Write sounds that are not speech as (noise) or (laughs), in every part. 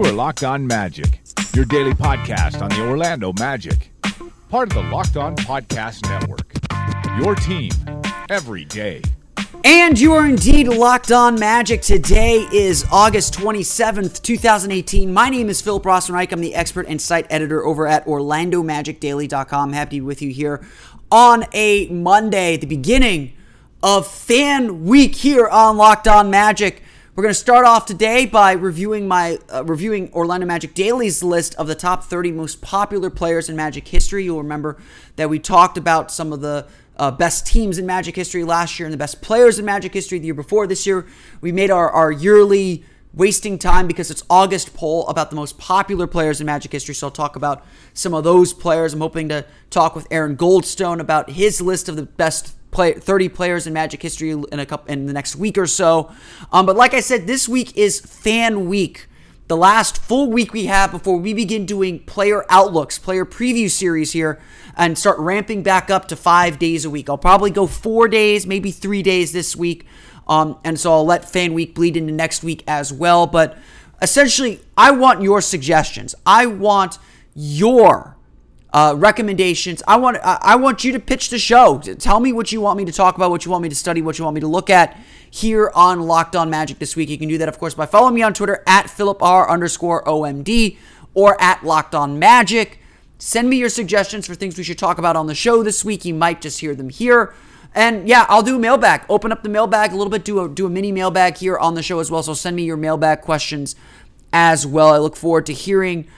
You are Locked On Magic, your daily podcast on the Orlando Magic, part of the Locked On Podcast Network. Your team every day. And you are indeed locked on magic. Today is August 27th, 2018. My name is Philip Rossman-Reich. I'm the expert and site editor over at OrlandoMagicDaily.com. Happy to be with you here on a Monday, the beginning of fan week here on Locked On Magic. We're going to start off today by reviewing my uh, reviewing Orlando Magic Daily's list of the top 30 most popular players in Magic history. You'll remember that we talked about some of the uh, best teams in Magic history last year and the best players in Magic history the year before. This year, we made our, our yearly wasting time because it's August poll about the most popular players in Magic history. So I'll talk about some of those players. I'm hoping to talk with Aaron Goldstone about his list of the best play 30 players in Magic history in a couple in the next week or so. Um, but like I said, this week is fan week. The last full week we have before we begin doing player outlooks, player preview series here, and start ramping back up to five days a week. I'll probably go four days, maybe three days this week. Um, and so I'll let fan week bleed into next week as well. But essentially, I want your suggestions. I want your uh, recommendations. I want I want you to pitch the show. Tell me what you want me to talk about, what you want me to study, what you want me to look at here on Locked On Magic this week. You can do that, of course, by following me on Twitter at Philip R underscore OMD or at Locked On Magic. Send me your suggestions for things we should talk about on the show this week. You might just hear them here. And yeah, I'll do mailbag. Open up the mailbag a little bit, do a do a mini mailbag here on the show as well. So send me your mailbag questions as well. I look forward to hearing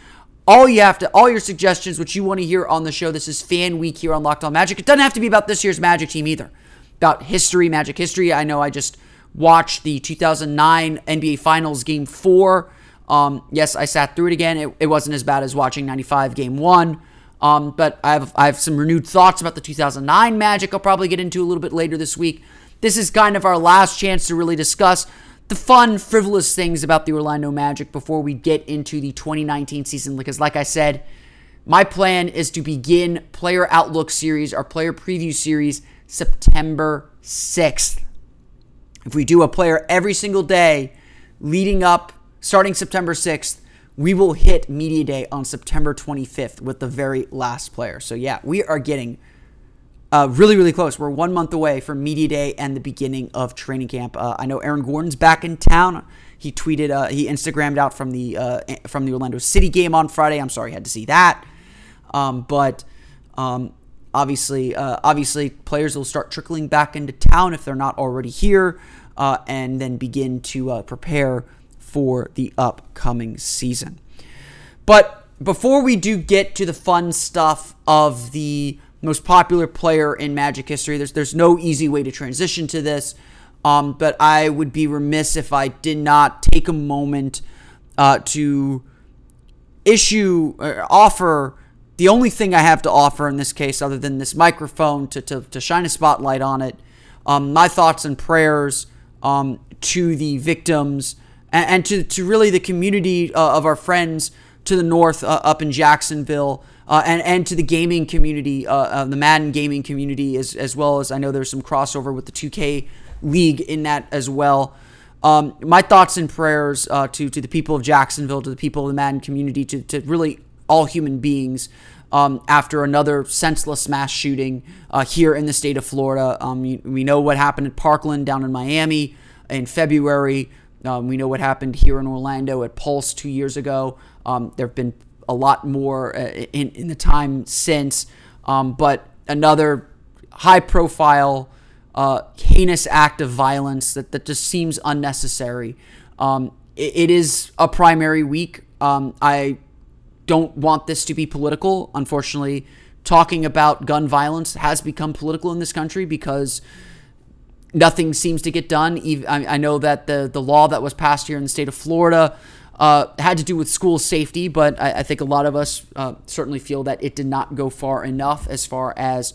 all you have to, all your suggestions, which you want to hear on the show. This is Fan Week here on Locked On Magic. It doesn't have to be about this year's Magic team either. About history, Magic history. I know I just watched the 2009 NBA Finals Game Four. Um, yes, I sat through it again. It, it, wasn't as bad as watching 95 Game One. Um, but I have I have some renewed thoughts about the 2009 Magic. I'll probably get into a little bit later this week. This is kind of our last chance to really discuss the fun, frivolous things about the Orlando Magic before we get into the 2019 season. Because, like I said, my plan is to begin Player Outlook series, our player preview series, September 6th. If we do a player every single day leading up, starting September 6th, we will hit Media Day on September 25th with the very last player. So, yeah, we are getting uh, really, really close. We're one month away from media day and the beginning of training camp. Uh, I know Aaron Gordon's back in town. He tweeted, uh, he Instagrammed out from the uh, from the Orlando City game on Friday. I'm sorry, I had to see that. Um, but um, obviously, uh, obviously, players will start trickling back into town if they're not already here, uh, and then begin to prepare for the upcoming season. But before we do get to the fun stuff of the most popular player in Magic history. There's there's no easy way to transition to this, um, but I would be remiss if I did not take a moment uh, to issue or offer the only thing I have to offer in this case, other than this microphone to to, to shine a spotlight on it. Um, my thoughts and prayers um, to the victims and, and, to to really the community uh, of our friends to the north uh, up in Jacksonville uh, and and to the gaming community, uh, uh, the Madden gaming community, as as well as I know there's some crossover with the 2K league in that as well. Um, my thoughts and prayers uh, to to the people of Jacksonville, to the people of the Madden community, to to really all human beings. Um, after another senseless mass shooting uh, here in the state of Florida, um, we know what happened at Parkland down in Miami in February. Um, we know what happened here in Orlando at Pulse two years ago. Um, there have been a lot more uh, in, in the time since. Um, but another high profile, uh, heinous act of violence that, that just seems unnecessary. Um, it, it is a primary week. Um, I don't want this to be political. Unfortunately, talking about gun violence has become political in this country because nothing seems to get done. I know that the, the law that was passed here in the state of Florida uh, had to do with school safety, but I, I think a lot of us uh, certainly feel that it did not go far enough as far as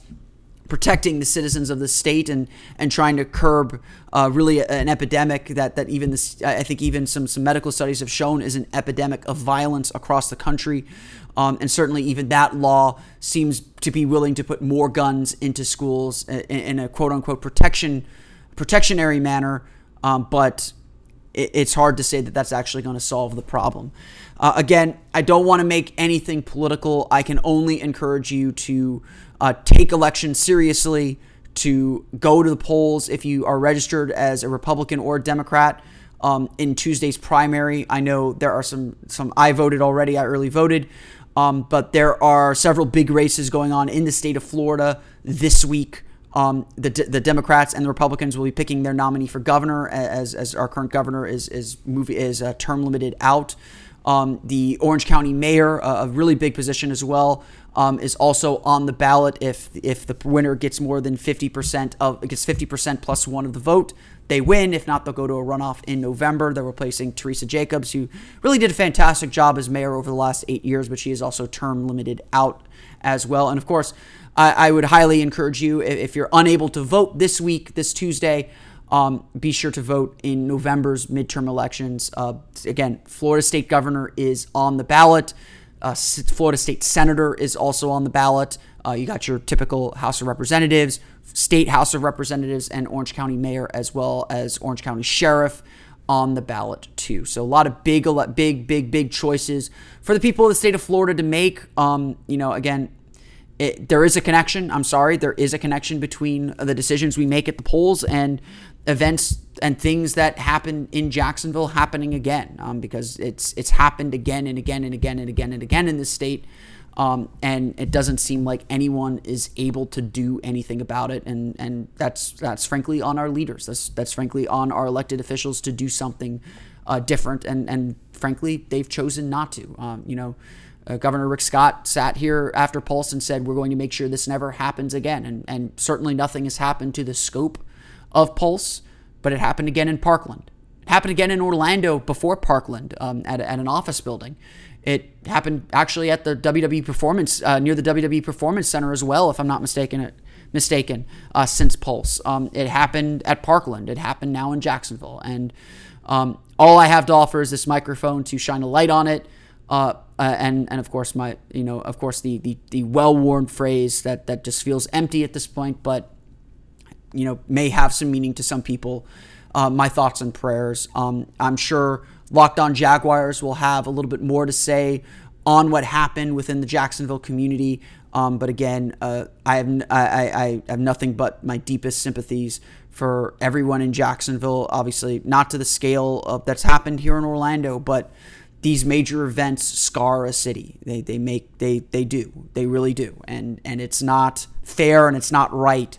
protecting the citizens of the state and and trying to curb uh, really an epidemic that that even this I think even some some medical studies have shown is an epidemic of violence across the country. Um, and certainly, even that law seems to be willing to put more guns into schools in, in a quote unquote protection protectionary manner. Um, but it, it's hard to say that that's actually going to solve the problem. Uh, again, I don't want to make anything political. I can only encourage you to uh, take elections seriously, to go to the polls if you are registered as a Republican or a Democrat. Um, in Tuesday's primary, I know there are some some. I voted already. I early voted, um, but there are several big races going on in the state of Florida this week. Um, the, the Democrats and the Republicans will be picking their nominee for governor, as, as our current governor is is movie is uh, term limited out. Um, the Orange County mayor, uh, a really big position as well, um, is also on the ballot. If if the winner gets more than fifty percent of gets fifty percent plus one of the vote, they win. If not, they'll go to a runoff in November. They're replacing Teresa Jacobs, who really did a fantastic job as mayor over the last eight years, but she is also term limited out as well. And of course, I, I would highly encourage you if, you're unable to vote this week, this Tuesday. Um, be sure to vote in November's midterm elections. Uh, again, Florida State Governor is on the ballot. Uh, Florida State Senator is also on the ballot. Uh, you got your typical House of Representatives, State House of Representatives, and Orange County Mayor, as well as Orange County Sheriff on the ballot too. So a lot of big, big, big, big choices for the people of the state of Florida to make. Um, you know, again, it, there is a connection. I'm sorry, there is a connection between the decisions we make at the polls and events and things that happen in Jacksonville happening again, um, because it's it's happened again and again and again and again and again in this state, um, and it doesn't seem like anyone is able to do anything about it, and and that's that's frankly on our leaders. That's that's frankly on our elected officials to do something uh, different, and and frankly they've chosen not to. Um, you know. Uh, Governor Rick Scott sat here after Pulse and said, We're going to make sure this never happens again. And, and certainly nothing has happened to the scope of Pulse, but it happened again in Parkland. It happened again in Orlando before Parkland um, at, at an office building. It happened actually at the WWE Performance uh, near the WWE Performance Center as well, if I'm not mistaken. It, mistaken uh, since Pulse. Um, it happened at Parkland. It happened now in Jacksonville, and um, all I have to offer is this microphone to shine a light on it. Uh, uh, and and of course my you know of course the the, the well worn phrase that that just feels empty at this point, but you know, may have some meaning to some people. Uh, my thoughts and prayers. Um, I'm sure Locked On Jaguars will have a little bit more to say on what happened within the Jacksonville community. Um, but again, uh, I have have nothing but my deepest sympathies for everyone in Jacksonville. Obviously, not to the scale of that's happened here in Orlando, but these major events scar a city. They they make they they do. They really do. And and it's not fair and it's not right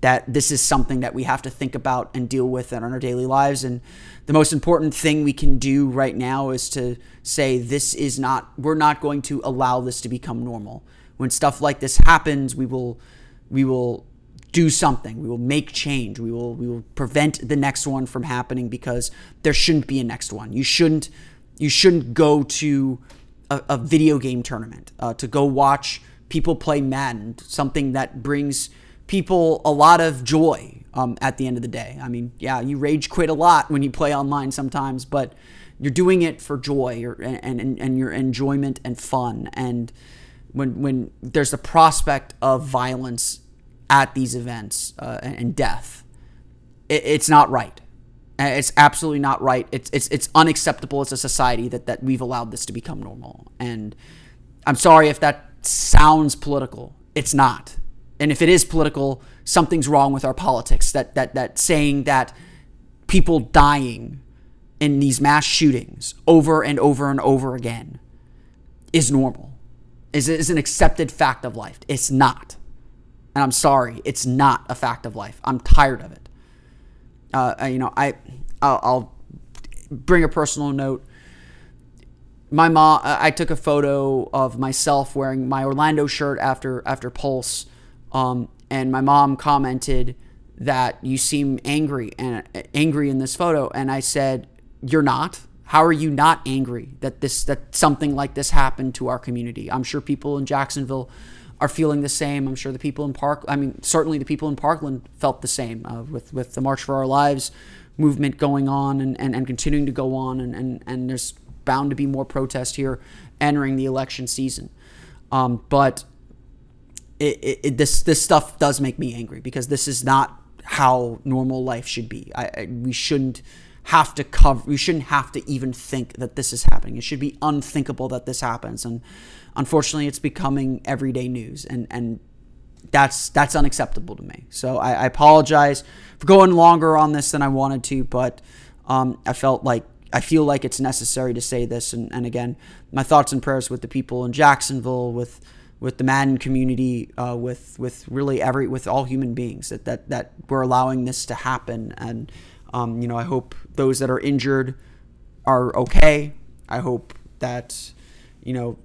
that this is something that we have to think about and deal with in our daily lives. And the most important thing we can do right now is to say, this is not, we're not going to allow this to become normal. When stuff like this happens, we will, we will do something. We will make change. We will, we will prevent the next one from happening because there shouldn't be a next one. You shouldn't, you shouldn't go to a, a video game tournament uh, to go watch people play Madden, something that brings people a lot of joy um, at the end of the day. I mean, yeah, you rage quit a lot when you play online sometimes, but you're doing it for joy or, and, and, and your enjoyment and fun. And when, when there's the prospect of violence at these events uh, and death, it, it's not right. It's absolutely not right. It's, it's, it's unacceptable as a society that, that we've allowed this to become normal. And I'm sorry if that sounds political. It's not and if it is political, something's wrong with our politics. That that that saying that people dying in these mass shootings over and over and over again is normal. Is is an accepted fact of life. It's not. And I'm sorry, it's not a fact of life. I'm tired of it. Uh, you know, I I'll, I'll bring a personal note my mom i took a photo of myself wearing my orlando shirt after after pulse um, and my mom commented that you seem angry and angry in this photo. And I said, You're not. How are you not angry that this that something like this happened to our community? I'm sure people in Jacksonville are feeling the same. I'm sure the people in Park, I mean, certainly the people in Parkland felt the same uh, with with the March for Our Lives movement going on and, and, and continuing to go on, and, and, and there's bound to be more protest here entering the election season. Um, but it, it, this this stuff does make me angry because this is not how normal life should be. I, I, we shouldn't have to cover we shouldn't have to even think that this is happening. It should be unthinkable that this happens. And unfortunately it's becoming everyday news. And and that's that's unacceptable to me. So i, I apologize for going longer on this than i wanted to but um, i felt like i feel like it's necessary to say this. And, and again my thoughts and prayers with the people in jacksonville with with the Madden community, uh, with with really every with all human beings that that that we're allowing this to happen, and um, you know, I hope those that are injured are okay. I hope that, you know,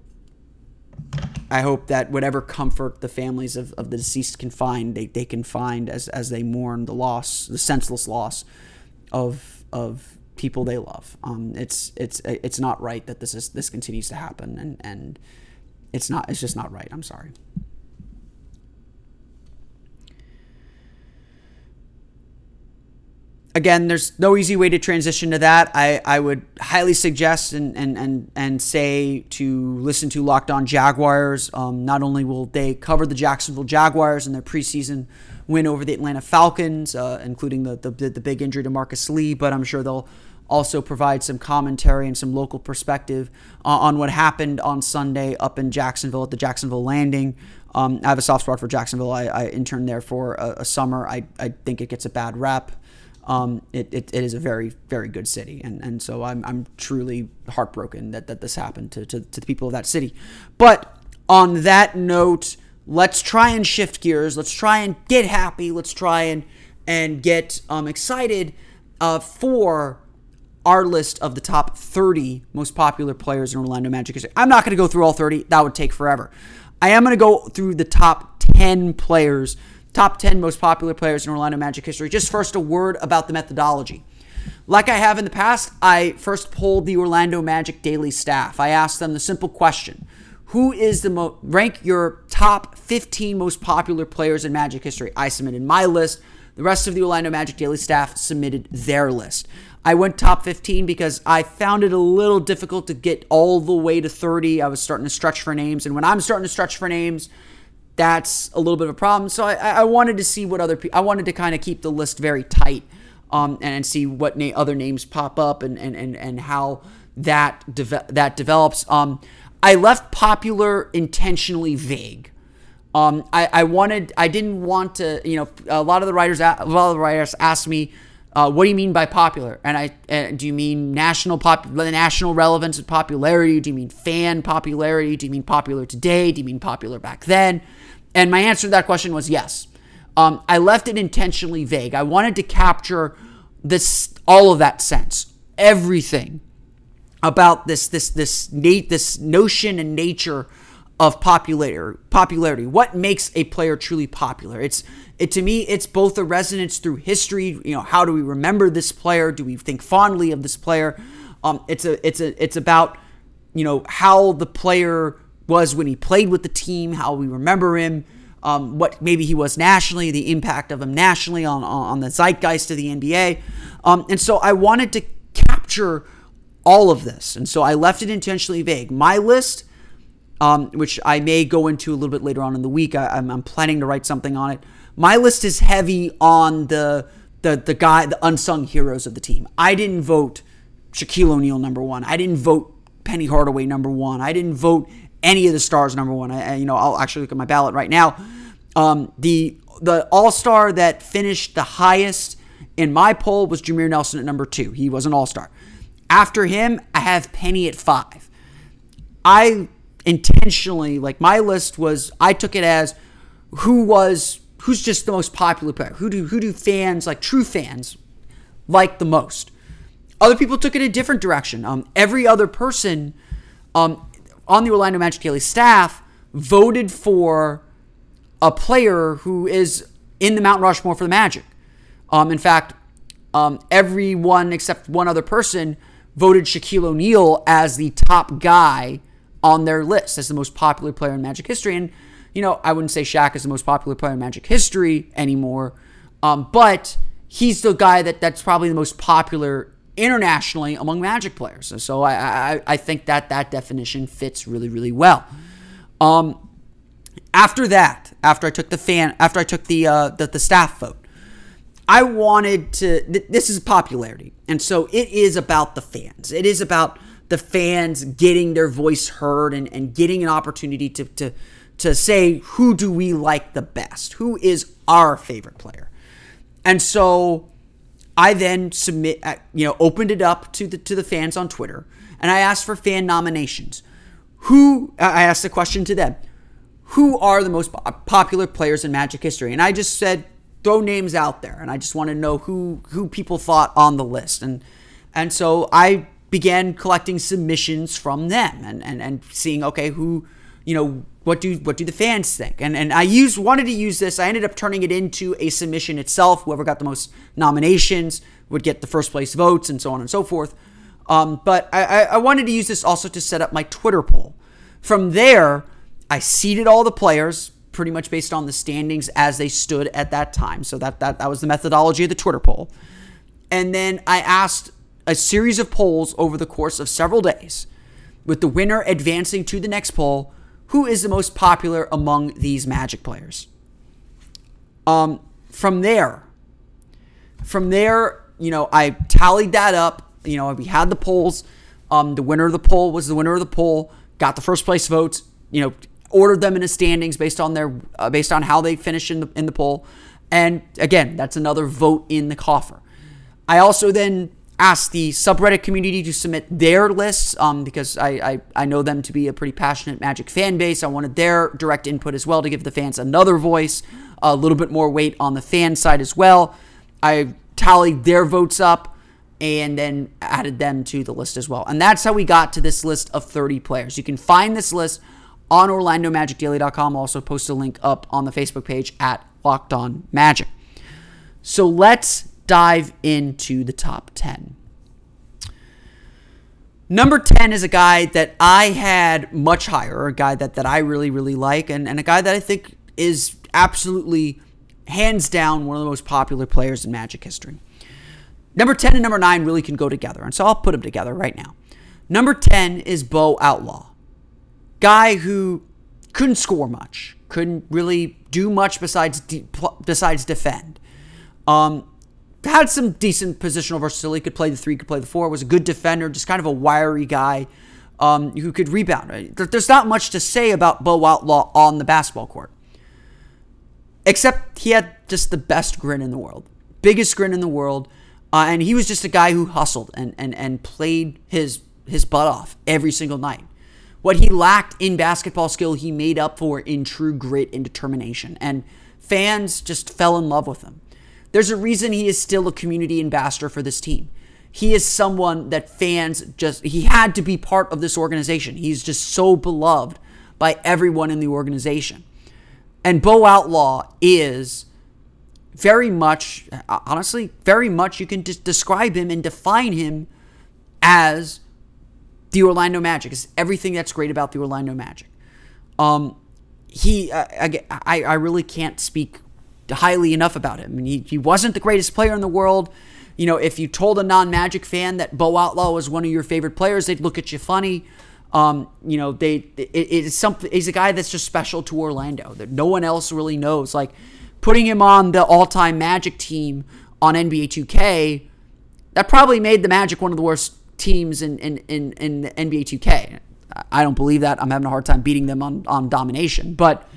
I hope that whatever comfort the families of, of the deceased can find, they, they can find as, as they mourn the loss, the senseless loss of of people they love. Um, it's it's it's not right that this is this continues to happen, and and it's not it's just not right. I'm sorry. again, there's no easy way to transition to that. I, I would highly suggest and, and, and, and say to listen to Locked On Jaguars. Um, not only will they cover the Jacksonville Jaguars and their preseason win over the Atlanta Falcons, uh, including the, the, the big injury to Marqise Lee, but I'm sure they'll also provide some commentary and some local perspective uh, on what happened on Sunday up in Jacksonville at the Jacksonville Landing. Um, I have a soft spot for Jacksonville. I, I interned there for a, a summer. I, I think it gets a bad rap um, it, it, it is a very, very good city. And, and so I'm, I'm truly heartbroken that, that this happened to, to, to the people of that city. But on that note, let's try and shift gears. Let's try and get happy. Let's try and, and get um, excited uh, for our list of the top 30 most popular players in Orlando Magic history. I'm not going to go through all 30, that would take forever. I am going to go through the top 10 players top 10 most popular players in Orlando Magic history. Just first, a word about the methodology. Like I have in the past, I first polled the Orlando Magic daily staff. I asked them the simple question Who is the most, rank your top 15 most popular players in Magic history? I submitted my list. The rest of the Orlando Magic daily staff submitted their list. I went top 15 because I found it a little difficult to get all the way to 30. I was starting to stretch for names. And when I'm starting to stretch for names, that's a little bit of a problem. So I, I wanted to see what other people, I wanted to kind of keep the list very tight um, and see what na- other names pop up and, and, and, and how that, de- that develops. Um, I left popular intentionally vague. Um, I, I wanted, I didn't want to, you know, a lot of the writers, a lot of the writers asked me, uh, what do you mean by popular? And I uh, do you mean national pop, national relevance and popularity? Do you mean fan popularity? Do you mean popular today? Do you mean popular back then? And my answer to that question was yes. Um, I left it intentionally vague. I wanted to capture this all of that sense, everything about this this this this notion and nature of popularity. Popularity. What makes a player truly popular? It's it to me. It's both a resonance through history. You know, how do we remember this player? Do we think fondly of this player? Um, it's a it's a it's about you know how the player was when he played with the team, how we remember him, um, what maybe he was nationally, the impact of him nationally on, on the zeitgeist of the NBA. Um, and so I wanted to capture all of this. And so I left it intentionally vague. My list, um, which I may go into a little bit later on in the week, I, am I'm planning to write something on it. My list is heavy on the the the guy, the unsung heroes of the team. I didn't vote Shaquille O'Neal number one. I didn't vote Penny Hardaway number one. I didn't vote any of the stars number one. I, you know, I'll actually look at my ballot right now. Um, the the All Star that finished the highest in my poll was Jameer Nelson at number two. He was an All Star. After him, I have Penny at five. I intentionally like my list was I took it as who was who's just the most popular player. Who do who do fans like true fans like the most? Other people took it a different direction. Um, every other person um, on the Orlando Magic Daily staff voted for a player who is in the Mount Rushmore for the Magic. Um, in fact, um, everyone except one other person voted Shaquille O'Neal as the top guy on their list as the most popular player in Magic history. And, you know, I wouldn't say Shaq is the most popular player in Magic history anymore, um, but he's the guy that that's probably the most popular internationally among Magic players. So I, I, I think that that definition fits really, really well. Um, after that, after I took the fan, after I took the, uh, the, the staff vote, I wanted to. Th- this is popularity, and so it is about the fans. It is about the fans getting their voice heard and, and getting an opportunity to, to to say who do we like the best, who is our favorite player, and so I then submit, uh, you know, opened it up to the to the fans on Twitter, and I asked for fan nominations. Who I asked the question to them: Who are the most popular players in Magic history? And I just said throw names out there, and I just want to know who who people thought on the list, and and so I began collecting submissions from them, and and and seeing okay who you know what do what do the fans think? And and i used wanted to use this. I ended up turning it into a submission itself. Whoever got the most nominations would get the first place votes and so on and so forth. Um, but I, I wanted to use this also to set up my twitter poll. From there i seeded all the players pretty much based on the standings as they stood at that time. So that that, that was the methodology of the Twitter poll. And then I asked a series of polls over the course of several days, with the winner advancing to the next poll. Who is the most popular among these Magic players? Um, from there, from there, you know, I tallied that up. You know, we had the polls. Um, the winner of the poll was the winner of the poll. Got the first place votes. You know, ordered them in a standings based on their uh, based on how they finish in the in the poll. And again, that's another vote in the coffer. I also then asked the subreddit community to submit their lists um, because I, I, I know them to be a pretty passionate Magic fan base. I wanted their direct input as well to give the fans another voice, a little bit more weight on the fan side as well. I tallied their votes up and then added them to the list as well. And that's how we got to this list of 30 players. You can find this list on OrlandoMagicDaily.com. I'll also post a link up on the Facebook page at Locked On Magic. So let's dive into the top 10. Number 10 is a guy that I had much higher, a guy that, that I really, really like, and, and a guy that I think is absolutely, hands down, one of the most popular players in Magic history. Number 10 and number 9 really can go together, and so I'll put them together right now. Number 10 is Bo Outlaw guy who couldn't score much, couldn't really do much besides de- besides defend. Um, had some decent positional versatility. Could play the three, could play the four. Was a good defender, just kind of a wiry guy um, who could rebound. There's not much to say about Bo Outlaw on the basketball court, except he had just the best grin in the world, biggest grin in the world, uh, and he was just a guy who hustled and and and played his his butt off every single night. What he lacked in basketball skill, he made up for in true grit and determination. And fans just fell in love with him. There's a reason he is still a community ambassador for this team. He is someone that fans just, he had to be part of this organization. He's just so beloved by everyone in the organization. And Bo Outlaw is very much, honestly, very much you can just describe him and define him as the Orlando Magic is everything that's great about the Orlando Magic. Um, he, uh, I, I really can't speak highly enough about him. Mean, he, he wasn't the greatest player in the world. You know, if you told a non-Magic fan that Bo Outlaw was one of your favorite players, they'd look at you funny. Um, you know, they it, it's something. He's a guy that's just special to Orlando that no one else really knows. Like putting him on the all-time Magic team on NBA 2K, that probably made the Magic one of the worst teams in, in, in, in NBA 2K. I don't believe that. I'm having a hard time beating them on, on domination. But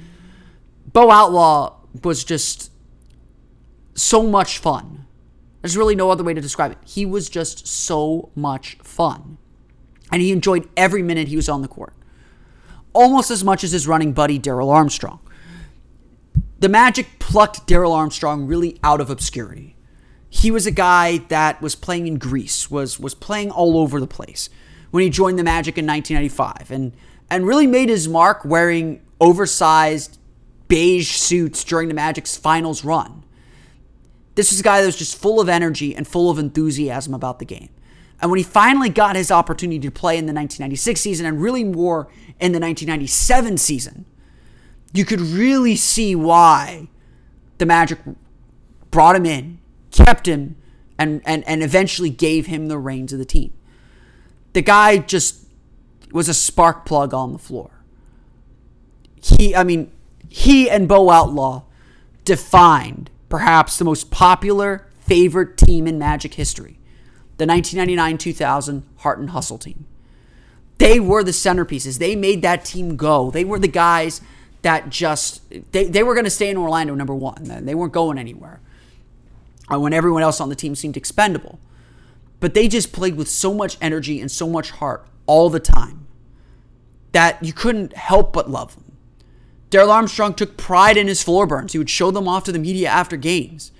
Bo Outlaw was just so much fun. There's really no other way to describe it. He was just so much fun. And he enjoyed every minute he was on the court. Almost as much as his running buddy, Darrell Armstrong. The Magic plucked Darrell Armstrong really out of obscurity he was a guy that was playing in Greece, was was playing all over the place when he joined the Magic in 1995, and and really made his mark wearing oversized beige suits during the Magic's finals run. This was a guy that was just full of energy and full of enthusiasm about the game. And when he finally got his opportunity to play in the 1996 season and really more in the 1997 season, you could really see why the Magic brought him in kept him, and, and, and eventually gave him the reins of the team. The guy just was a spark plug on the floor. He, I mean, he and Bo Outlaw defined perhaps the most popular, favorite team in Magic history the 1999 2000 Heart and Hustle team. They were the centerpieces. They made that team go. They were the guys that just, they, they were going to stay in Orlando, number one. They weren't going anywhere uh, when everyone else on the team seemed expendable. But they just played with so much energy and so much heart all the time that you couldn't help but love them. Darrell Armstrong took pride in his floor burns. He would show them off to the media after games.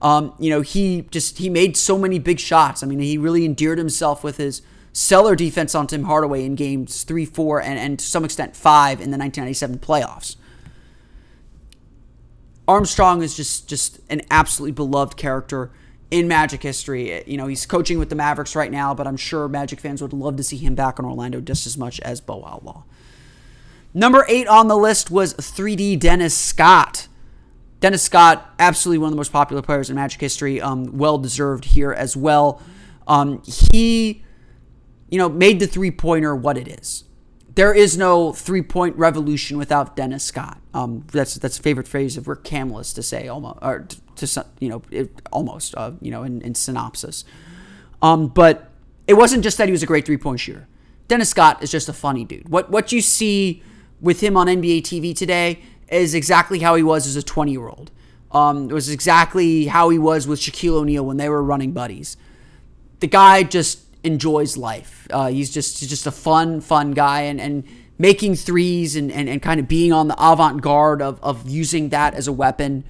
Um, you know, he just he made so many big shots. I mean, he really endeared himself with his stellar defense on Tim Hardaway in games three, four, and, and to some extent five in the 1997 playoffs. Armstrong is just just an absolutely beloved character in Magic history. You know, he's coaching with the Mavericks right now, but I'm sure Magic fans would love to see him back in Orlando just as much as Bo Outlaw. Number eight on the list was 3D Dennis Scott. Dennis Scott, absolutely one of the most popular players in Magic history, um, well deserved here as well. Um, he, you know, made the three pointer what it is. There is no three point revolution without Dennis Scott. Um, that's that's a favorite phrase of Rick Camillus to say almost, or to you know, it, almost, uh, you know, in, in synopsis. Um, but it wasn't just that he was a great three point shooter. Dennis Scott is just a funny dude. What what you see with him on NBA TV today is exactly how he was as a 20 year old. Um, it was exactly how he was with Shaquille O'Neal when they were running buddies. The guy just enjoys life. Uh, he's just he's just a fun, fun guy, and and making threes and and, and kind of being on the avant garde of of using that as a weapon.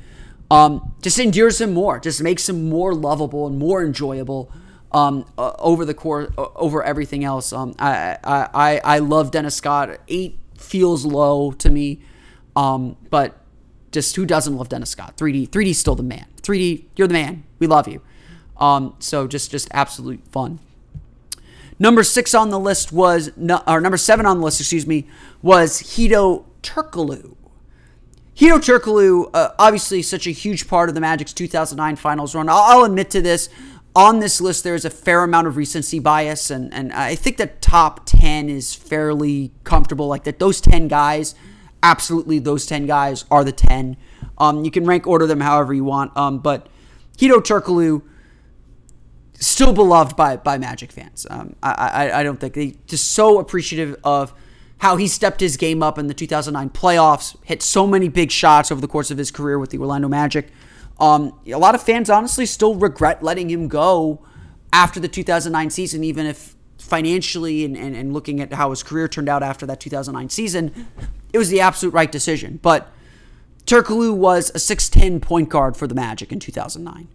Um, just endears him more. Just makes him more lovable and more enjoyable. Um, uh, over the course, uh, over everything else. Um, I, I, I, I love Dennis Scott. Eight feels low to me. Um, but just who doesn't love Dennis Scott? 3D, 3D still the man. 3D, you're the man. We love you. Um, so just just absolute fun. Number six on the list was, or number seven on the list, excuse me, was Hedo Turkoglu. Hedo Turkoglu, uh, obviously such a huge part of the Magic's 2009 finals run. I'll, I'll admit to this on this list, there's a fair amount of recency bias, and, and I think the top 10 is fairly comfortable. Like that, those 10 guys, absolutely, those 10 guys are the 10. Um, you can rank order them however you want, um, but Hedo Turkoglu, still beloved by, by Magic fans. Um, I, I, I don't think they just so appreciative of how he stepped his game up in the 2009 playoffs, hit so many big shots over the course of his career with the Orlando Magic. Um, a lot of fans honestly still regret letting him go after the 2009 season, even if financially and, and, and looking at how his career turned out after that 2009 season, it was the absolute right decision. But Turkoglu was a 6'10 point guard for the Magic in 2009.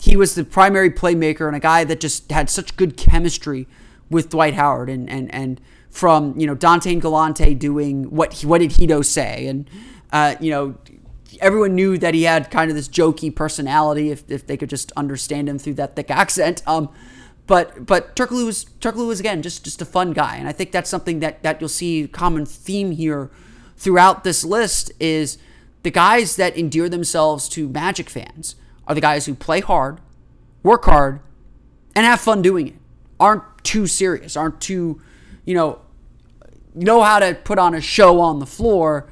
He was the primary playmaker and a guy that just had such good chemistry with Dwight Howard and and and from you know Dante and Galante doing what what did Hedo say and uh, you know everyone knew that he had kind of this jokey personality if, if they could just understand him through that thick accent. Um, but but Turkoglu was Turkoglu was again just just a fun guy, and I think that's something that that you'll see common theme here throughout this list is the guys that endear themselves to Magic fans are the guys who play hard, work hard, and have fun doing it. Aren't too serious, aren't too, you know, know how to put on a show on the floor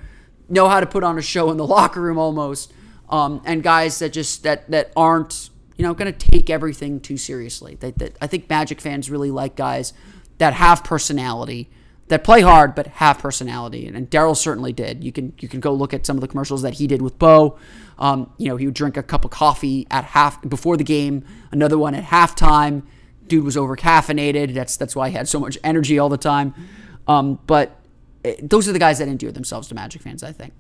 know how to put on a show in the (laughs) locker room almost, um, and guys that just that that aren't you know going to take everything too seriously. That, that I think Magic fans really like guys that have personality, that play hard but have personality, and, and Darrell certainly did. You can you can go look at some of the commercials that he did with Bo. Um, you know, he would drink a cup of coffee at half before the game, another one at halftime. Dude was over caffeinated. That's that's why he had so much energy all the time. Um, but those are the guys that endear themselves to Magic fans, I think.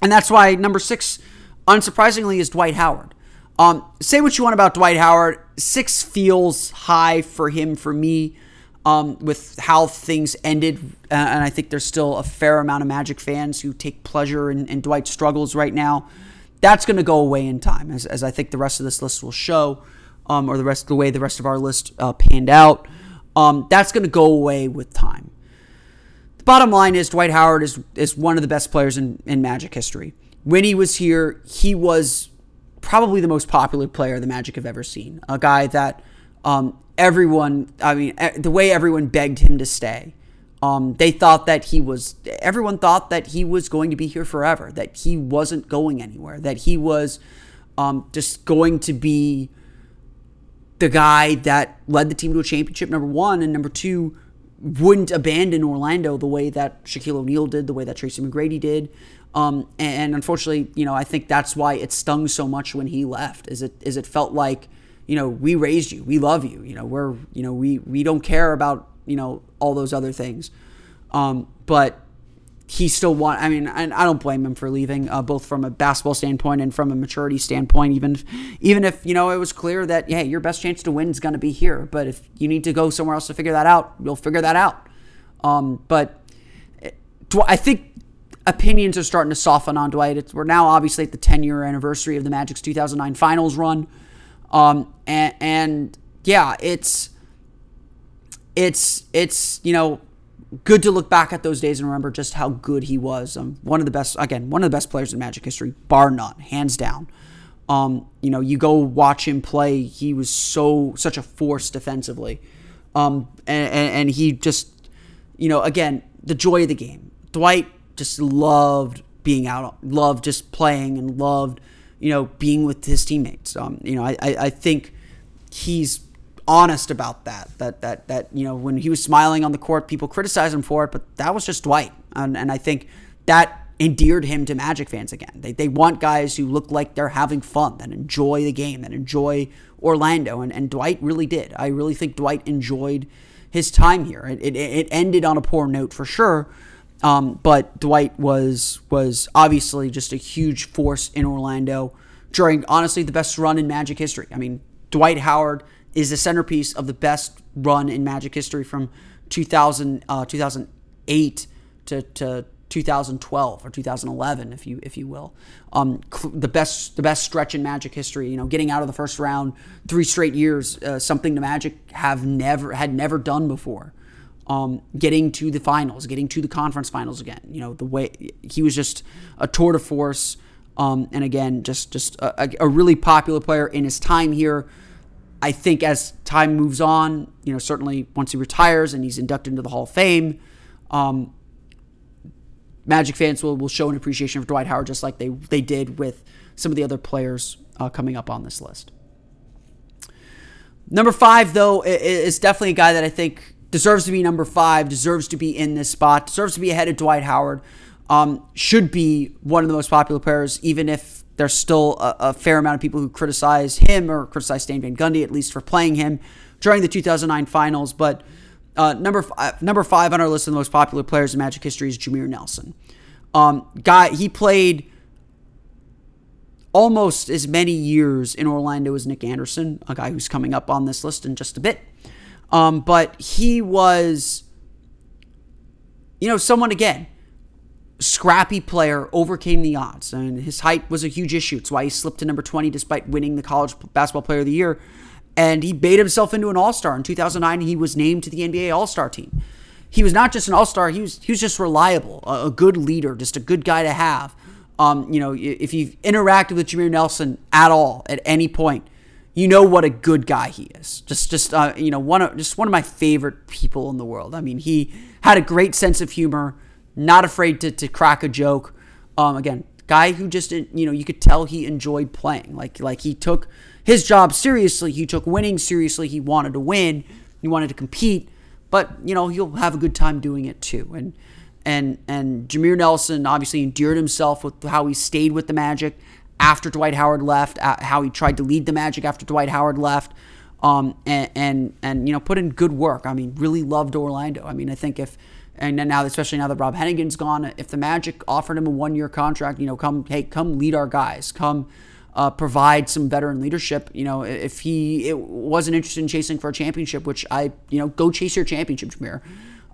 And that's why number six, unsurprisingly, is Dwight Howard. Um, say what you want about Dwight Howard. Six feels high for him, for me, um, with how things ended. Uh, and I think there's still a fair amount of Magic fans who take pleasure in, in Dwight's struggles right now. That's going to go away in time, as, as I think the rest of this list will show, um, or the rest the way the rest of our list uh, panned out. Um, that's going to go away with time. The bottom line is Dwight Howard is is one of the best players in, in Magic history. When he was here, he was probably the most popular player the Magic have ever seen. A guy that um, everyone, I mean, the way everyone begged him to stay. Um, they thought that he was, everyone thought that he was going to be here forever, that he wasn't going anywhere, that he was Um, just going to be the guy that led the team to a championship, number one, and number two, wouldn't abandon Orlando the way that Shaquille O'Neal did, the way that Tracy McGrady did. Um, and, unfortunately, you know, I think that's why it stung so much when he left. Is it is it felt like, you know, we raised you, we love you, you know, we're you know we we don't care about you know all those other things, um, but he still want. I mean, and I don't blame him for leaving, uh, both from a basketball standpoint and from a maturity standpoint. Even if, even if you know it was clear that hey, your best chance to win is going to be here, but if you need to go somewhere else to figure that out, you'll figure that out. Um, but eh, I think opinions are starting to soften on Dwight. It's, we're now obviously at the 10 year anniversary of the Magic's 2009 finals run. Um, and, and yeah, it's, it's, it's, you know, good to look back at those days and remember just how good he was. Um, one of the best, again, one of the best players in Magic history, bar none, hands down. Um, you know, you go watch him play. He was so such a force defensively, um, and, and, and he just, you know, again, the joy of the game. Dwight just loved being out, loved just playing, and loved you know being with his teammates. Um, you know, I, I, I think he's honest about that. That that that you know when he was smiling on the court, people criticized him for it, but that was just Dwight, and and I think that endeared him to Magic fans again. They, they want guys who look like they're having fun, that enjoy the game, that enjoy Orlando. And, and Dwight really did. I really think Dwight enjoyed his time here. It, it, it ended on a poor note for sure, um, but Dwight was was obviously just a huge force in Orlando during honestly the best run in Magic history. I mean, Dwight Howard is the centerpiece of the best run in Magic history from 2000 uh, 2008 to, to 2012 or 2011, if you if you will. Um, the best the best stretch in Magic history. You know, getting out of the first round three straight years, uh, something the Magic have never had never done before um, getting to the finals, getting to the conference finals again. You know, the way he was just a tour de force. Um, and again, just just a, a, really popular player in his time here. I think as time moves on, you know, certainly once he retires and he's inducted into the Hall of Fame, um, Magic fans will, will show an appreciation for Dwight Howard just like they they did with some of the other players uh, coming up on this list. Number five, though, is definitely a guy that I think deserves to be number five, deserves to be in this spot, deserves to be ahead of Dwight Howard. Um, should be one of the most popular players, even if there's still a, a, fair amount of people who criticize him or criticize Stan Van Gundy, at least for playing him during the 2009 finals. But uh, number five, number five on our list of the most popular players in Magic history is Jameer Nelson. Um, guy, he played almost as many years in Orlando as Nick Anderson, a guy who's coming up on this list in just a bit. Um, but he was, you know, someone again, scrappy player, overcame the odds. And his height was a huge issue. It's why he slipped to number 20 despite winning the college basketball player of the year. And he bait himself into an all star. In 2009, he was named to the NBA All Star team. He was not just an all star, he was, he was just reliable, a, a, good leader, just a good guy to have. Um, you know, if you've interacted with Jameer Nelson at all at any point, you know what a good guy he is. Just, just uh, you know, one of just one of my favorite people in the world. I mean, he had a great sense of humor, not afraid to, to crack a joke. Um, again, guy who just you know you could tell he enjoyed playing. Like like he took his job seriously. He took winning seriously. He wanted to win. He wanted to compete. But you know he'll have a good time doing it too. And and and Jameer Nelson obviously endeared himself with how he stayed with the Magic after Dwight Howard left, how he tried to lead the Magic after Dwight Howard left, um, and, and and you know put in good work. I mean, really loved Orlando. I mean, I think if and now especially now that Rob Hennigan's gone, if the Magic offered him a one year contract, you know, come hey, come lead our guys, come. Uh, provide some veteran leadership. You know, if he wasn't interested in chasing for a championship, which I, you know, go chase your championship, Jameer.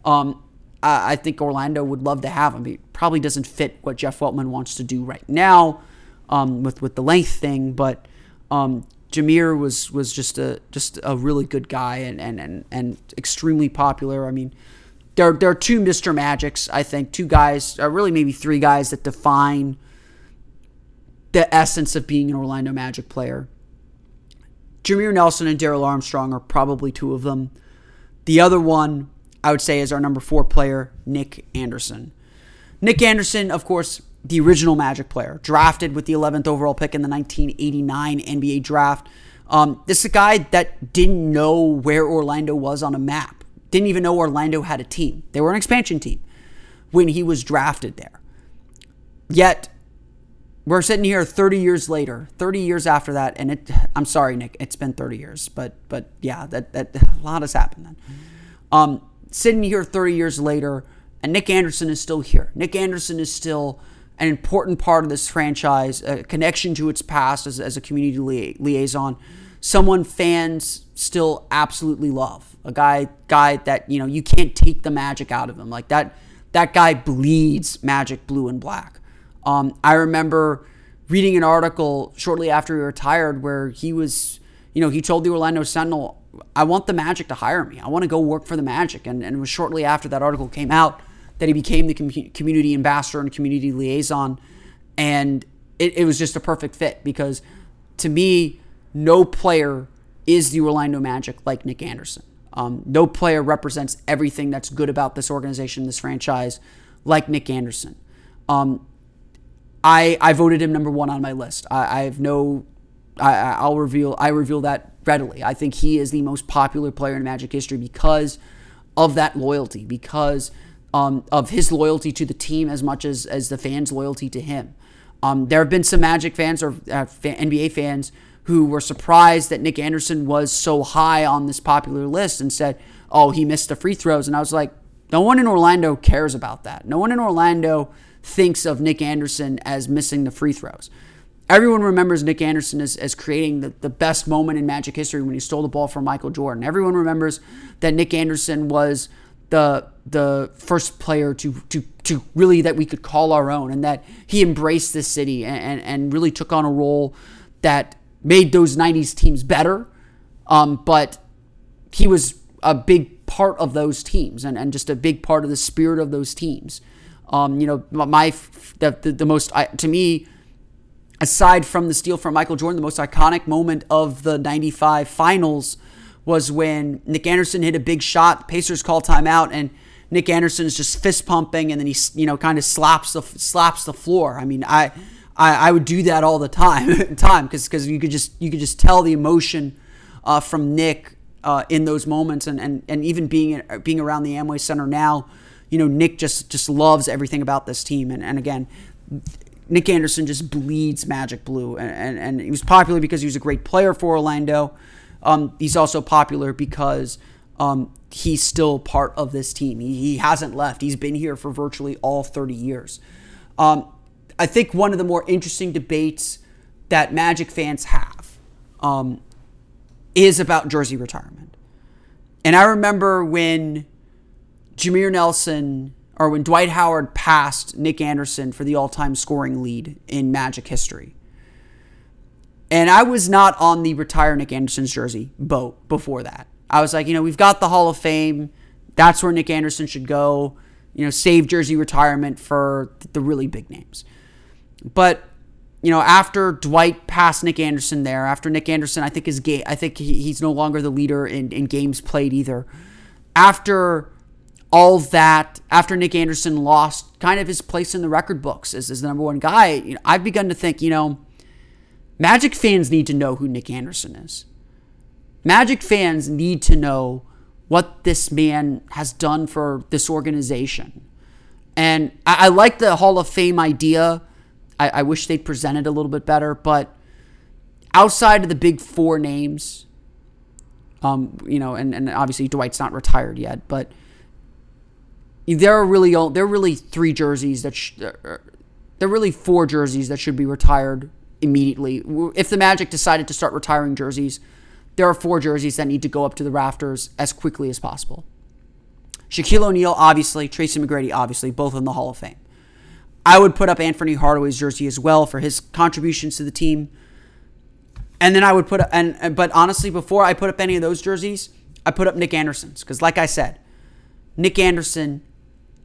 Um, I, I think Orlando would love to have him. He probably doesn't fit what Jeff Weltman wants to do right now um, with with the length thing, but um, Jameer was was just a just a really good guy and and and, and extremely popular. I mean, there there are two Mr. Magics, I think, two guys, or really maybe three guys that define the essence of being an Orlando Magic player. Jameer Nelson and Darrell Armstrong are probably two of them. The other one, I would say, is our number four player, Nick Anderson. Nick Anderson, of course, the original Magic player, drafted with the 11th overall pick in the 1989 NBA draft. Um, this is a guy that didn't know where Orlando was on a map, didn't even know Orlando had a team. They were an expansion team when he was drafted there. Yet, we're sitting here 30 years later, 30 years after that, and it. I'm sorry, Nick, it's been 30 years, but but yeah, that that a lot has happened then. Um, sitting here 30 years later, and Nick Anderson is still here. Nick Anderson is still an important part of this franchise, a connection to its past as, as a community lia- liaison, someone fans still absolutely love. A guy guy that, you know, you can't take the magic out of him. Like that that guy bleeds magic blue and black. Um, I remember reading an article shortly after he retired where he was, you know, he told the Orlando Sentinel, I want the Magic to hire me. I want to go work for the Magic. And, and it was shortly after that article came out that he became the com- community ambassador and community liaison. And it, it was just a perfect fit because to me, no player is the Orlando Magic like Nick Anderson. Um, no player represents everything that's good about this organization, this franchise, like Nick Anderson. Um, I I voted him number one on my list. I, I have no. I, I'll reveal. I reveal that readily. I think he is the most popular player in Magic history because of that loyalty, because um, of his loyalty to the team as much as as the fans' loyalty to him. Um, there have been some Magic fans or uh, NBA fans who were surprised that Nick Anderson was so high on this popular list and said, "Oh, he missed the free throws." And I was like, no one in Orlando cares about that. No one in Orlando thinks of Nick Anderson as missing the free throws. Everyone remembers Nick Anderson as, as creating the, the best moment in Magic history when he stole the ball from Michael Jordan. Everyone remembers that Nick Anderson was the the first player to to to really that we could call our own and that he embraced this city and, and, and really took on a role that made those 90s teams better. Um, but he was a big part of those teams and, and just a big part of the spirit of those teams. Um, you know, my the, the, the most to me, aside from the steal from Michael Jordan, the most iconic moment of the '95 Finals was when Nick Anderson hit a big shot. Pacers call timeout, and Nick Anderson is just fist pumping, and then he you know kind of slaps the slaps the floor. I mean, I I, I would do that all the time (laughs) time because because you could just you could just tell the emotion uh, from Nick uh, in those moments, and, and and even being being around the Amway Center now you know, Nick just just loves everything about this team. And, and again, Nick Anderson just bleeds magic blue. And, and, and he was popular because he was a great player for Orlando. Um, he's also popular because um, he's still part of this team. He, he hasn't left. He's been here for virtually all 30 years. Um, I think one of the more interesting debates that Magic fans have um, is about jersey retirement. And I remember when Jameer Nelson or when Dwight Howard passed Nick Anderson for the all time scoring lead in Magic history. And I was not on the retire Nick Anderson's jersey boat before that. I was like, you know, we've got the Hall of Fame. That's where Nick Anderson should go. You know, save jersey retirement for the really big names. But you know, after Dwight passed Nick Anderson there, after Nick Anderson, I think is game. I think he, he's no longer the leader in, in games played either. After all that after Nick Anderson lost kind of his place in the record books as, as the number one guy, you know, I've begun to think, you know, Magic fans need to know who Nick Anderson is. Magic fans need to know what this man has done for this organization. And I, I like the Hall of Fame idea. I, I wish they'd presented a little bit better, but outside of the big four names, um, you know, and, and obviously Dwight's not retired yet, but there are really there are really three jerseys that sh- there are really four jerseys that should be retired immediately. If the Magic decided to start retiring jerseys, there are four jerseys that need to go up to the rafters as quickly as possible. Shaquille O'Neal, obviously, Tracy McGrady, obviously, both in the Hall of Fame. I would put up Anthony Hardaway's jersey as well for his contributions to the team. And then I would put up, and but honestly, before I put up any of those jerseys, I put up Nick Anderson's because, like I said, Nick Anderson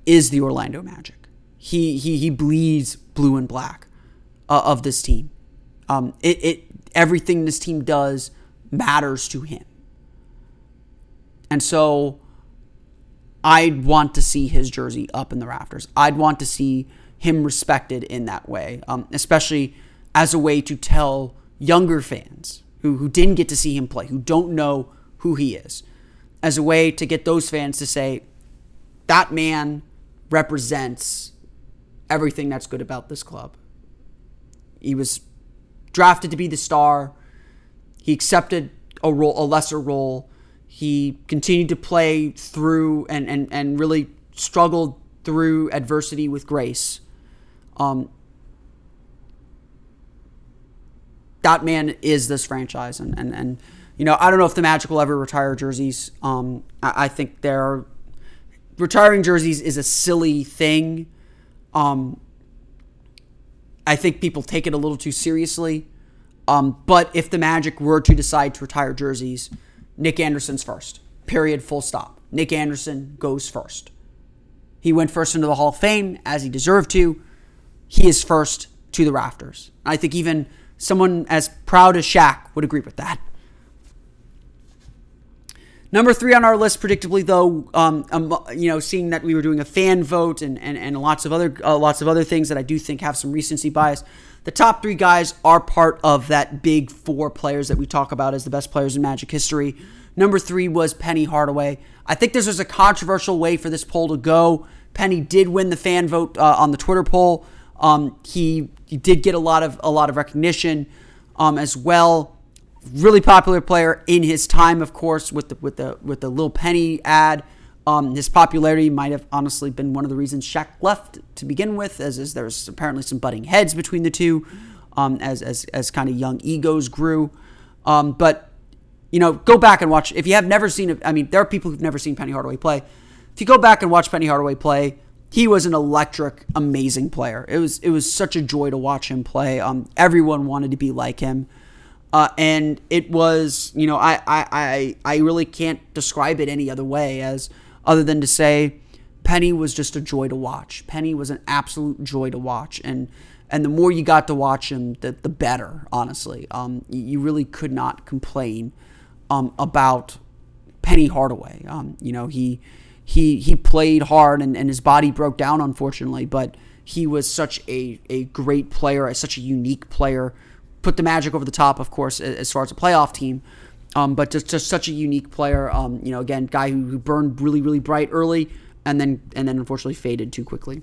is the Orlando Magic. He he he bleeds blue and black uh, of this team. Um, it, it everything this team does matters to him, and so I'd want to see his jersey up in the rafters. I'd want to see him respected in that way, um, especially as a way to tell younger fans who, who didn't get to see him play, who don't know who he is, as a way to get those fans to say, that man represents everything that's good about this club. He was drafted to be the star. He accepted a role, a lesser role. He continued to play through and, and, and really struggled through adversity with grace. Um, that man is this franchise, and, and, and you know I don't know if the Magic will ever retire jerseys. Um, I, I think they're retiring jerseys is a silly thing. Um, I think people take it a little too seriously. Um, but if the Magic were to decide to retire jerseys, Nick Anderson's first. Period. Full stop. Nick Anderson goes first. He went first into the Hall of Fame as he deserved to. He is first to the rafters. I think even someone as proud as Shaq would agree with that. Number three on our list, predictably though, um, um, you know, seeing that we were doing a fan vote and, and, and lots of other uh, lots of other things that I do think have some recency bias. The top three guys are part of that big four players that we talk about as the best players in Magic history. Number three was Penny Hardaway. I think this was a controversial way for this poll to go. Penny did win the fan vote uh, on the Twitter poll. Um, he, he did get a lot of a lot of recognition um, as well really popular player in his time, of course, with the with the with the Lil Penny ad. Um, his popularity might have honestly been one of the reasons Shaq left to begin with, as, as there's apparently some butting heads between the two, um, as as as kind of young egos grew. Um, but you know, go back and watch. If you have never seen, I mean, there are people who've never seen Penny Hardaway play. If you go back and watch Penny Hardaway play, he was an electric, amazing player. It was it was such a joy to watch him play. Um, everyone wanted to be like him. Uh, and it was, you know, I, I, I, I really can't describe it any other way as other than to say Penny was just a joy to watch. Penny was an absolute joy to watch. And, and the more you got to watch him, the, the better, honestly. Um, you really could not complain um, about Penny Hardaway. Um, you know, he, he, he played hard and, and his body broke down, unfortunately, but he was such a, a great player, such a unique player put the Magic over the top, of course, as far as a playoff team. Um, but just, just such a unique player. Um, you know, again, guy who, who burned really, really bright early, and then and then unfortunately faded too quickly.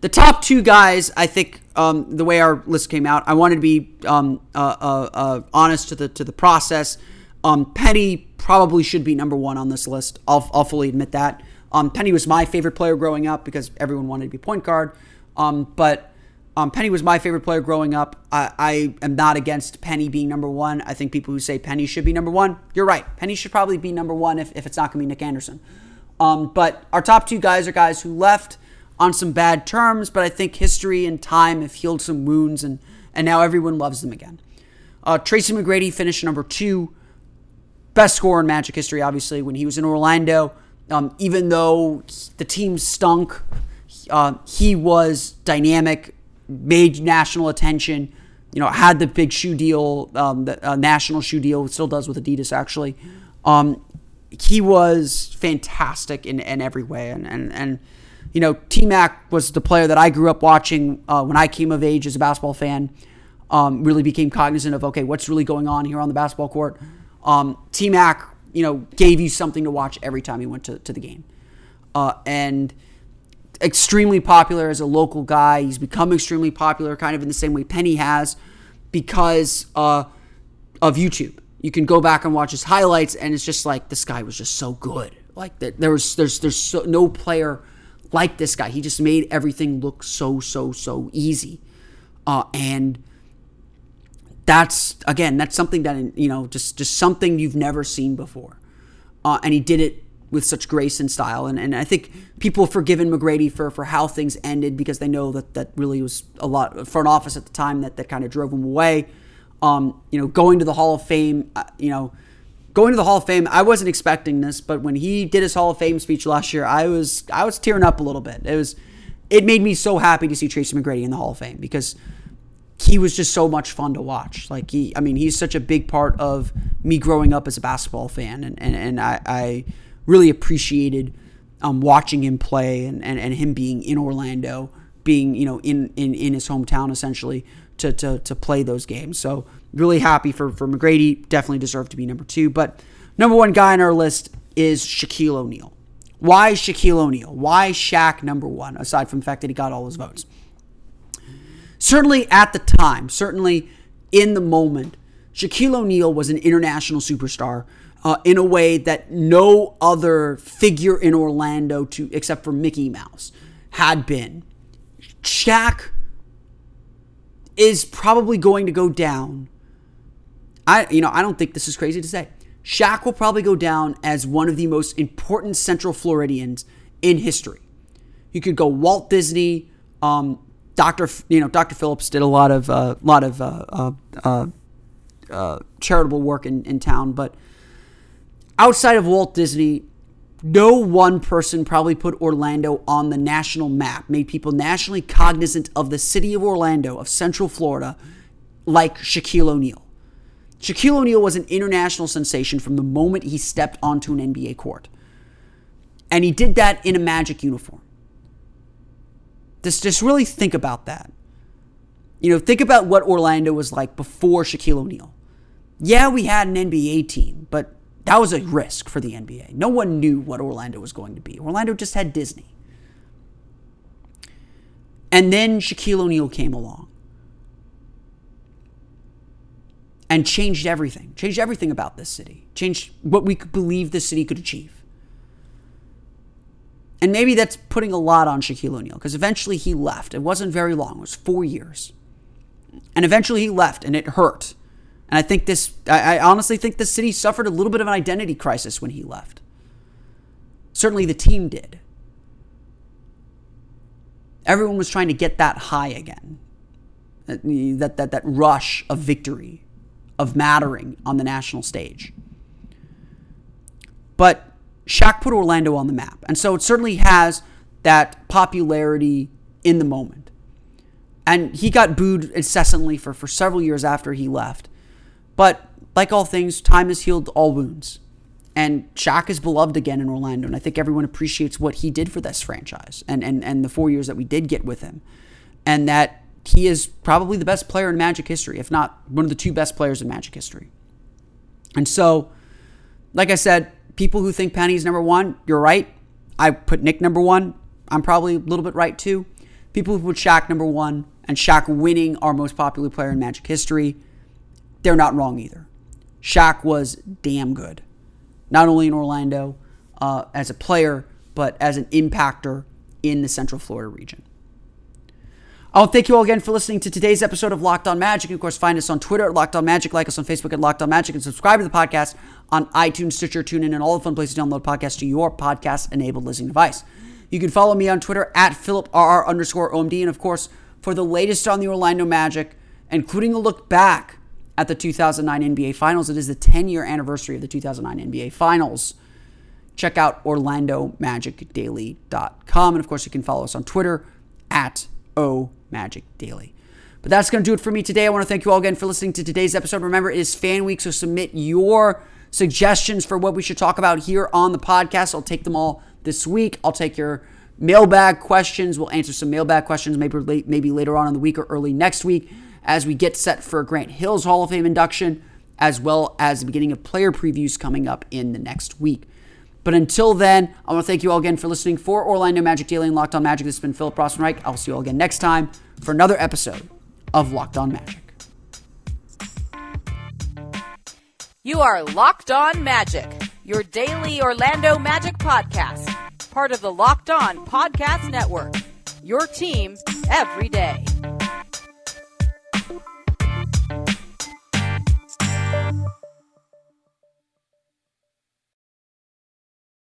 The top two guys, I think, um, the way our list came out, I wanted to be um, uh, uh, uh, honest to the to the process. Um, Penny probably should be number one on this list. I'll, I'll fully admit that. Um, Penny was my favorite player growing up because everyone wanted to be point guard. but um, Penny was my favorite player growing up. I, I, am not against Penny being number one. I think people who say Penny should be number one, you're right. Penny should probably be number one if, if it's not going to be Nick Anderson. Um, but our top two guys are guys who left on some bad terms, but I think history and time have healed some wounds, and, and now everyone loves them again. Uh, Tracy McGrady finished number two, best scorer in Magic history, obviously, when he was in Orlando. Um, even though the team stunk, uh, he was dynamic, made national attention. You know, had the big shoe deal, um, the uh, national shoe deal, still does with Adidas actually. Um, he was fantastic in, in every way, and and and you know, T Mac was the player that I grew up watching uh, when I came of age as a basketball fan. Um, really became cognizant of okay, what's really going on here on the basketball court. Um, T Mac, you know, gave you something to watch every time you went to, to the game, uh, and extremely popular as a local guy. He's become extremely popular, kind of in the same way Penny has, because uh, of YouTube. You can go back and watch his highlights, and it's just like this guy was just so good. Like that, there was there's there's so, no player like this guy. He just made everything look so so so easy, uh, and that's again that's something that you know just just something you've never seen before, uh, and he did it with such grace and style. And, and I think people have forgiven McGrady for, for how things ended because they know that that really was a lot front office at the time that, that kind of drove him away. Um, you know, going to the Hall of Fame, uh, you know, going to the Hall of Fame, I wasn't expecting this, but when he did his Hall of Fame speech last year, I was I was tearing up a little bit. It was it made me so happy to see Tracy McGrady in the Hall of Fame because he was just so much fun to watch. Like he, I mean, he's such a big part of me growing up as a basketball fan, and and, and I, I really appreciated um, watching him play and, and, and him being in Orlando, being you know in, in, in his hometown essentially to, to, to play those games. So really happy for, for McGrady. Definitely deserved to be number two. But number one guy on our list is Shaquille O'Neal. Why Shaquille O'Neal? Why Shaq number one, aside from the fact that he got all his votes? Certainly at the time, certainly in the moment, Shaquille O'Neal was an international superstar uh, in a way that no other figure in Orlando, to except for Mickey Mouse, had been. Shaq is probably going to go down. I, you know, I don't think this is crazy to say. Shaq will probably go down as one of the most important Central Floridians in history. You could go Walt Disney, um, Doctor, you know, Doctor Phillips did a lot of, uh, lot of uh, uh, uh, uh charitable work in, in town, but outside of Walt Disney, no one person probably put Orlando on the national map, made people nationally cognizant of the city of Orlando, of Central Florida, like Shaquille O'Neal. Shaquille O'Neal was an international sensation from the moment he stepped onto an NBA court. And he did that in a Magic uniform. Just, just really think about that. You know, think about what Orlando was like before Shaquille O'Neal. Yeah, we had an NBA team, but that was a risk for the NBA. No one knew what Orlando was going to be. Orlando just had Disney. And then Shaquille O'Neal came along and changed everything, changed everything about this city, changed what we could believe this city could achieve. And maybe that's putting a lot on Shaquille O'Neal because eventually he left. It wasn't very long, it was four years. And eventually he left and it hurt. And I think this, I, I honestly think the city suffered a little bit of an identity crisis when he left. Certainly the team did. Everyone was trying to get that high again. That, that, that rush of victory, of mattering on the national stage. But Shaq put Orlando on the map. And so it certainly has that popularity in the moment. And he got booed incessantly for, for several years after he left. But like all things, time has healed all wounds. And Shaq is beloved again in Orlando. And I think everyone appreciates what he did for this franchise and, and, and the four years that we did get with him. And that he is probably the best player in Magic history, if not one of the two best players in Magic history. And so, like I said, people who think Penny's number one, you're right. I put Nick number one. I'm probably a little bit right too. People who put Shaq number one and Shaq winning our most popular player in Magic history, they're not wrong either. Shaq was damn good, not only in Orlando uh, as a player, but as an impactor in the Central Florida region. I want to thank you all again for listening to today's episode of Locked On Magic. Of course, find us on Twitter at Locked On Magic, like us on Facebook at Locked On Magic, and subscribe to the podcast on iTunes, Stitcher, TuneIn, and all the fun places to download podcasts to your podcast-enabled listening device. You can follow me on Twitter at PhilipRR underscore OMD, and of course, for the latest on the Orlando Magic, including a look back at the 2009 NBA Finals. It is the 10 year anniversary of the 2009 NBA Finals. Check out OrlandoMagicDaily.com. And of course, you can follow us on Twitter at OMagicDaily. But that's going to do it for me today. I want to thank you all again for listening to today's episode. Remember, it is fan week, so submit your suggestions for what we should talk about here on the podcast. I'll take them all this week. I'll take your mailbag questions. We'll answer some mailbag questions maybe maybe later on in the week or early next week as we get set for Grant Hill's Hall of Fame induction, as well as the beginning of player previews coming up in the next week. But until then, I want to thank you all again for listening for Orlando Magic Daily and Locked On Magic. This has been Philip Rossman-Reich. I'll see you all again next time for another episode of Locked On Magic. You are Locked On Magic, your daily Orlando Magic podcast, part of the Locked On Podcast Network. Your team every day.